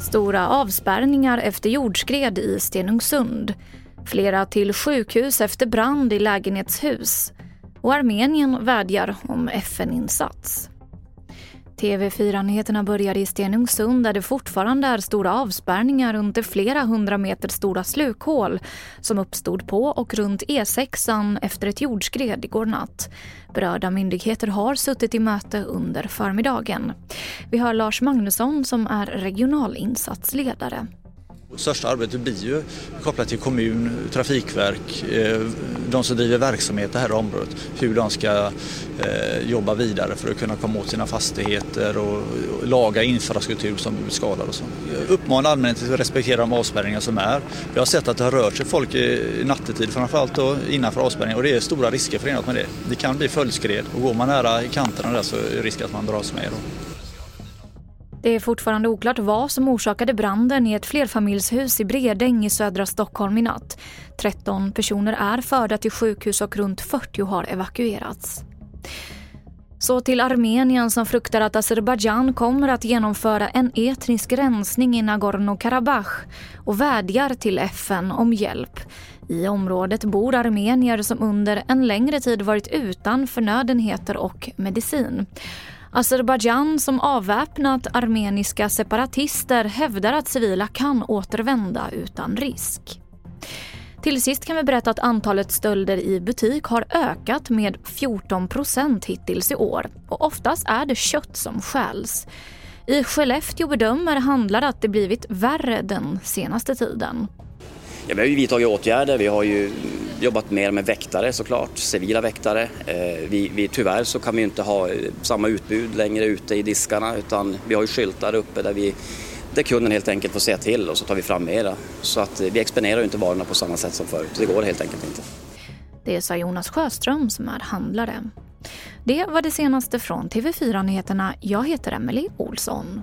Stora avspärrningar efter jordskred i Stenungsund. Flera till sjukhus efter brand i lägenhetshus. Och Armenien vädjar om FN-insats. TV4-nyheterna började i Stenungsund där det fortfarande är stora avspärrningar runt flera hundra meter stora slukhål som uppstod på och runt E6 efter ett jordskred igår natt. Berörda myndigheter har suttit i möte under förmiddagen. Vi hör Lars Magnusson som är regional insatsledare. Största arbetet blir ju kopplat till kommun, trafikverk, eh, de som driver verksamhet i det här området. Hur de ska eh, jobba vidare för att kunna komma åt sina fastigheter och laga infrastruktur som blir skadad och så. Uppmana allmänheten att respektera de avspärrningar som är. Jag har sett att det har rört sig folk i nattetid framförallt och innanför avspärrningen och det är stora risker förenat med det. Det kan bli följdskred och går man nära kanterna där så är det risk att man dras med. Då. Det är fortfarande oklart vad som orsakade branden i ett flerfamiljshus i Bredäng i södra Stockholm i natt. 13 personer är förda till sjukhus och runt 40 har evakuerats. Så till Armenien som fruktar att Azerbajdzjan kommer att genomföra en etnisk rensning i Nagorno-Karabach och vädjar till FN om hjälp. I området bor armenier som under en längre tid varit utan förnödenheter och medicin. Azerbajdzjan som avväpnat armeniska separatister hävdar att civila kan återvända utan risk. Till sist kan vi berätta att antalet stölder i butik har ökat med 14% hittills i år. Och oftast är det kött som stjäls. I Skellefteå bedömer handlare att det blivit värre den senaste tiden. Ja, vi har ju vidtagit åtgärder. Vi har ju jobbat mer med väktare såklart, civila väktare. Eh, vi, vi, tyvärr så kan vi inte ha eh, samma utbud längre ute i diskarna utan vi har ju skyltar uppe där, vi, där kunden helt enkelt får säga till och så tar vi fram mera. Så att eh, vi exponerar ju inte varorna på samma sätt som förut. Det går helt enkelt inte. Det sa Jonas Sjöström som är handlare. Det var det senaste från TV4 Nyheterna. Jag heter Emily Olsson.